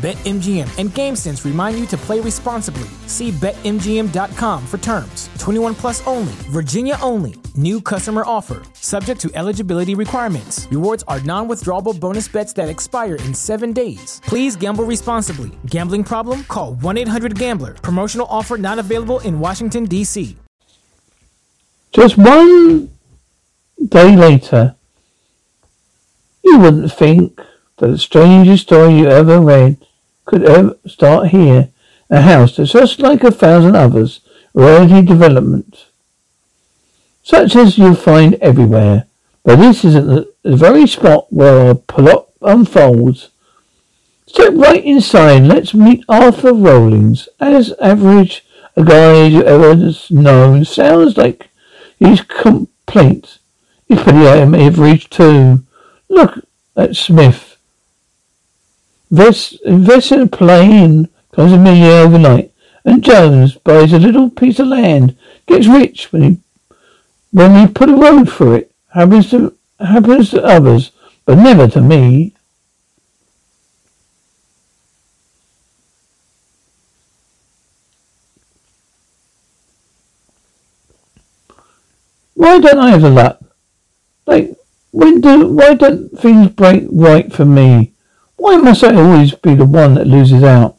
BetMGM and GameSense remind you to play responsibly. See BetMGM.com for terms. 21 plus only, Virginia only. New customer offer, subject to eligibility requirements. Rewards are non withdrawable bonus bets that expire in seven days. Please gamble responsibly. Gambling problem? Call 1 800 Gambler. Promotional offer not available in Washington, D.C. Just one day later, you wouldn't think that the strangest story you ever read could ever start here. A house that's just like a thousand others, royalty development, such as you find everywhere. But this isn't the, the very spot where a plot unfolds. Step right inside. Let's meet Arthur Rawlings. As average a guy you ever known, sounds like his complaints. He's pretty average too. Look at Smith. Invest, in a plane, comes a million overnight. And Jones buys a little piece of land, gets rich when he when we put a road through it. Happens to happens to others, but never to me. Why don't I have the luck? Like when do why don't things break right for me? Why must I always be the one that loses out?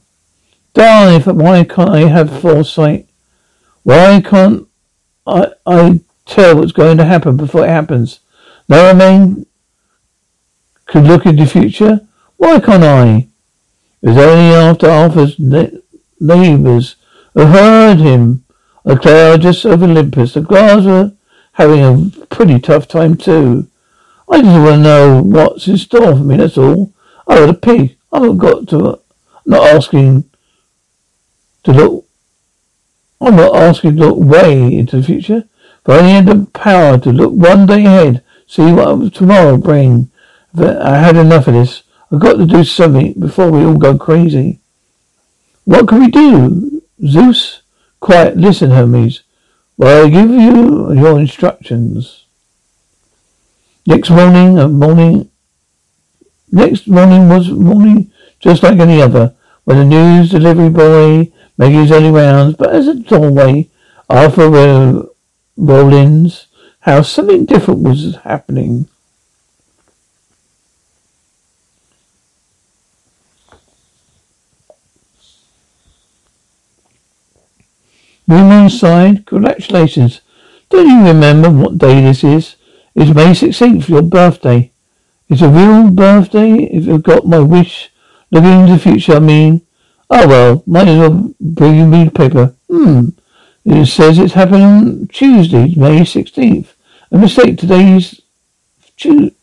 Darn why can't I have foresight? Why can't I, I tell what's going to happen before it happens? No man could look into the future. Why can't I? It was only after Arthur's neighbours who heard him. A cloud just over Olympus. The guards were having a pretty tough time too. I just want to know what's in store for me, that's all. Oh, the pig. I've got to. I'm not asking to look. I'm not asking to look way into the future, but I had the power to look one day ahead, see what tomorrow will bring. I had enough of this. I've got to do something before we all go crazy. What can we do? Zeus? Quiet, listen, Hermes. Well, I give you your instructions. Next morning, a morning Next morning was morning just like any other, when the news delivery boy making his early rounds, but as a doorway, Arthur Rawlings' house, something different was happening. Woman sighed, Congratulations. Don't you remember what day this is? It's May 16th, your birthday. It's a real birthday if I've got my wish. Looking into the future, I mean. Oh well, might as well bring me the paper. Hmm. It says it's happening Tuesday, May 16th. A mistake, today's Tuesday.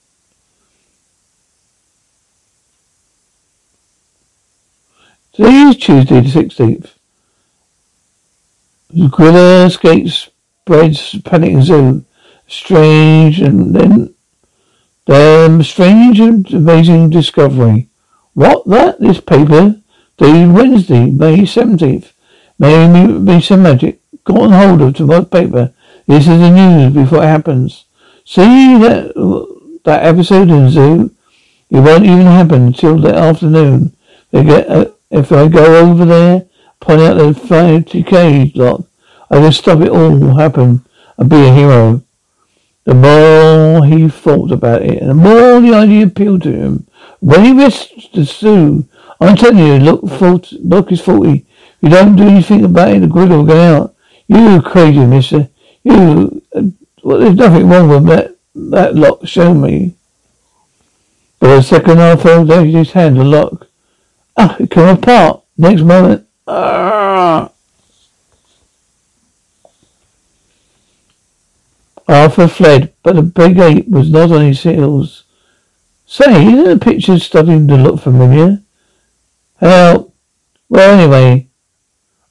Today is Tuesday the 16th. Gorilla skates, spreads, panic zoo. Strange, and then the strange and amazing discovery. What that? This paper dated Wednesday, May 17th. May be some magic. Got hold of to my paper. This is the news before it happens. See that that episode in Zoo? It won't even happen until the afternoon. They get uh, if I go over there, point out the 50k lock, I can stop it all happen and be a hero. The more he thought about it, the more the idea appealed to him. When he reached the zoo, I'm telling you, look, fault, look is faulty. If you don't do anything about it, the grid will go out. You crazy, mister. You, uh, well, there's nothing wrong with that, that lock, show me. But a second I felt his hand, the lock. Ah, it came apart. Next moment, ah. Arthur fled, but the big ape was not on his heels. Say, isn't the picture starting to look familiar? Help. Well, anyway,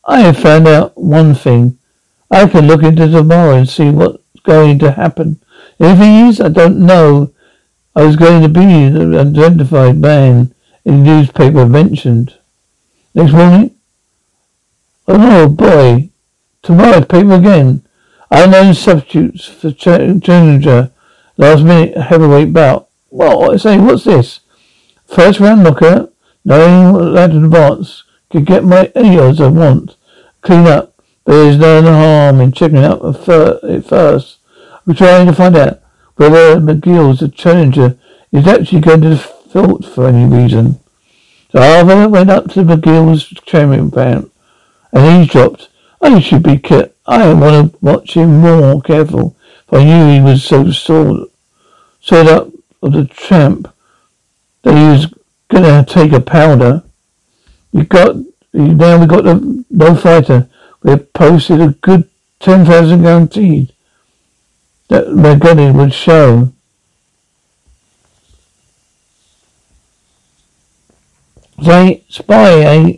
I have found out one thing. I can look into tomorrow and see what's going to happen. If he is, I don't know. I was going to be the identified man in the newspaper mentioned. Next morning? Oh boy. Tomorrow's paper again. Unknown substitutes for challenger. Last minute heavyweight bout. Well, I say, what's this? First round knockout. Knowing that advance could get my any odds I want. Clean up. There's no harm in checking out at first. I'm trying to find out whether McGill's the challenger is actually going to fight for any reason. So Arthur went up to McGill's champion bout and he dropped. I should be kept. I want to watch him more careful. If I knew he was so sort, sort up of the tramp that he was to take a powder. You got now we got the no fighter. We posted a good ten thousand guaranteed that McGunny would show. They spy, eh?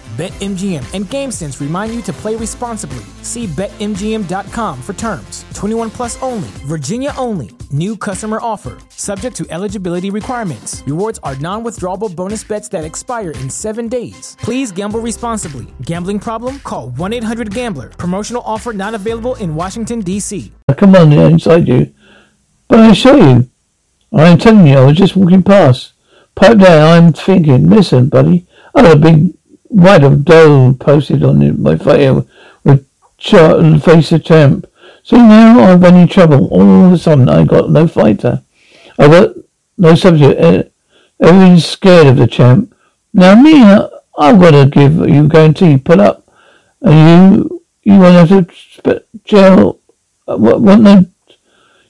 BetMGM and GameSense remind you to play responsibly. See BetMGM.com for terms. 21 plus only, Virginia only. New customer offer. Subject to eligibility requirements. Rewards are non withdrawable bonus bets that expire in seven days. Please gamble responsibly. Gambling problem? Call 1 800 Gambler. Promotional offer not available in Washington, D.C. Come on, inside you. But I assure you, I'm telling you, I was just walking past. Pipe down, I'm thinking, listen, buddy, I got a big white of dough posted on my fire with ch- face of champ. So now I've any trouble. All of a sudden I got no fighter. I got no subject. Everyone's scared of the champ. Now me, I've got to give you guarantee. Pull up, and you you won't have to jail. Uh, what, no?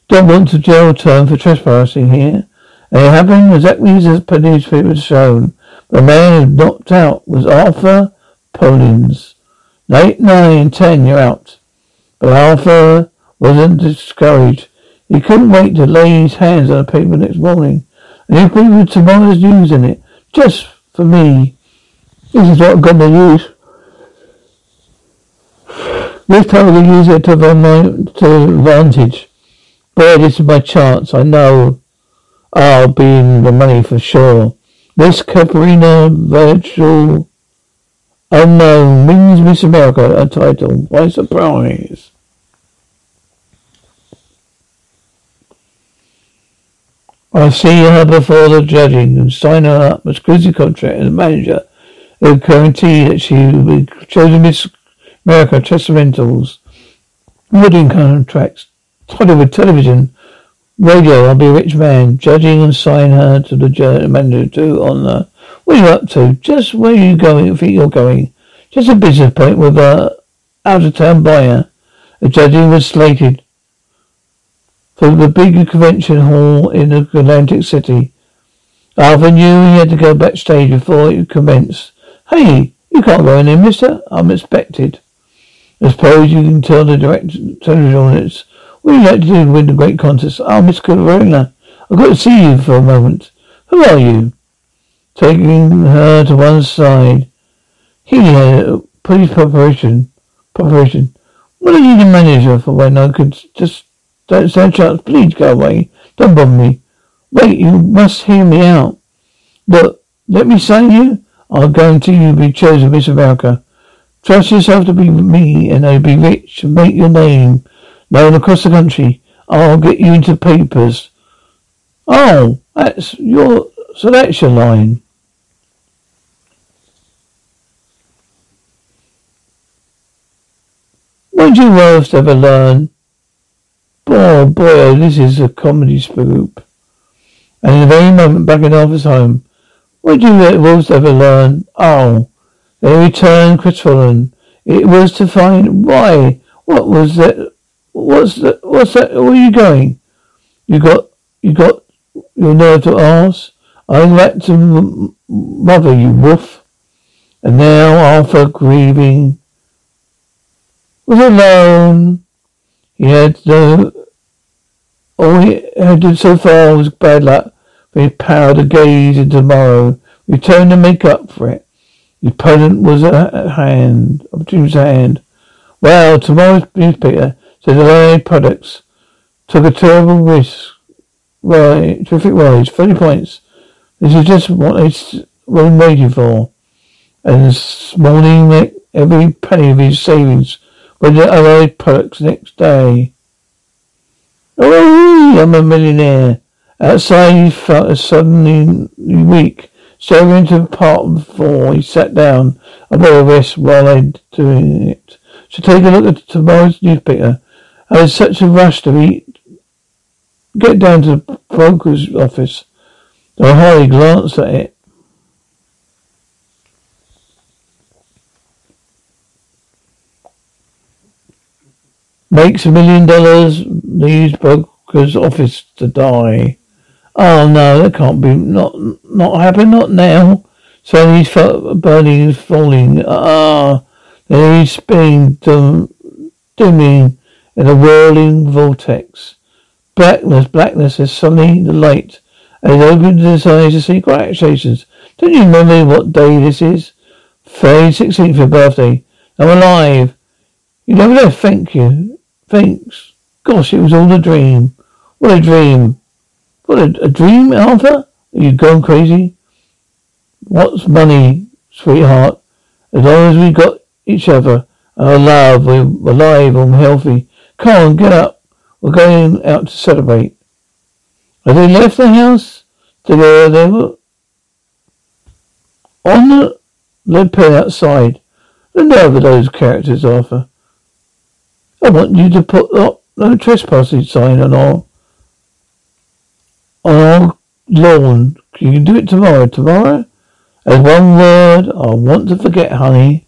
Don't want to jail term for trespassing here. And it happened exactly as the newspaper shown. The man who knocked out was Arthur Pollins. Eight, nine, ten, you're out. But Arthur wasn't discouraged. He couldn't wait to lay his hands on the paper next morning. And he put tomorrow's news in it. Just for me. This is what I'm going to use. This time I'm going to use it to, my, to advantage. Boy, this is my chance. I know I'll be in the money for sure. Miss Caprina Virtual Unknown wins Miss America a title. Why surprise? I'll see her before the judging and sign her up as exclusive contract as manager. It'll guarantee that she will be chosen Miss America Testamentaals. Wedding contracts. title Hollywood television Radio, I'll be a rich man. Judging and sign her to the manager too on the. What are you up to? Just where you going? Think you're going? Just a business point with a out of town buyer. The judging was slated for the big convention hall in Atlantic City. Arthur knew he had to go backstage before it commenced. Hey, you can't go in there, mister. I'm expected. I suppose you can tell the director, television audience what would you like to do win the great contest? Oh, Miss Corona, I've got to see you for a moment. Who are you? Taking her to one side. He had a police preparation. Preparation. What are you the manager for when I could just don't stand chance? Please go away. Don't bother me. Wait, you must hear me out. Look, let me sign you. I'll guarantee you'll be chosen Miss America. Trust yourself to be me and I'll be rich and make your name known across the country. I'll get you into papers. Oh, that's your so that's your line. When did you most ever learn? Oh boy, this is a comedy spook. And in a very moment, back in Arthur's home, what did you most ever learn? Oh, they returned crestfallen. It was to find why. What was that? What's that? What's that? Where are you going? You got, you got your nerve to ask. I'm went to mother, you wolf. And now Arthur, grieving, was alone. He had no, all he had done so far was bad luck his power to gaze into tomorrow, return to make up for it. The opponent was at hand, opportunity at hand. Well, tomorrow's newspaper the Allied products took a terrible risk. Right, terrific rise, 30 points. This is just what they were waiting for. And this morning, every penny of his savings went to Allied products next day. Oh, I'm a millionaire. Outside, he felt suddenly weak. So into the part four, he sat down bit of rest while I doing it. So take a look at tomorrow's newspaper. I such a rush to eat. Get down to the broker's office. Hardly glanced at it. Makes a million dollars, leaves broker's office to die. Oh no, that can't be not not happen, not now. So he's burning is falling. Ah, then he's spinning, dim, dimming in a whirling vortex. Blackness, blackness is suddenly the light, and he opened his eyes to see congratulations. Don't you remember what day this is? February sixteenth, your birthday. I'm alive. You never know. Thank you. Thanks. Gosh, it was all a dream. What a dream. What, a, a dream, Arthur? Are you gone crazy? What's money, sweetheart? As long as we got each other and our love, we're alive and healthy. Come on, get up. We're going out to celebrate. As they left the house together, they were on the lead pen outside. The nerve of those characters, Arthur. I want you to put the no trespassing sign on our Oh, Lord, you can do it tomorrow. Tomorrow? As one word, I want to forget, honey.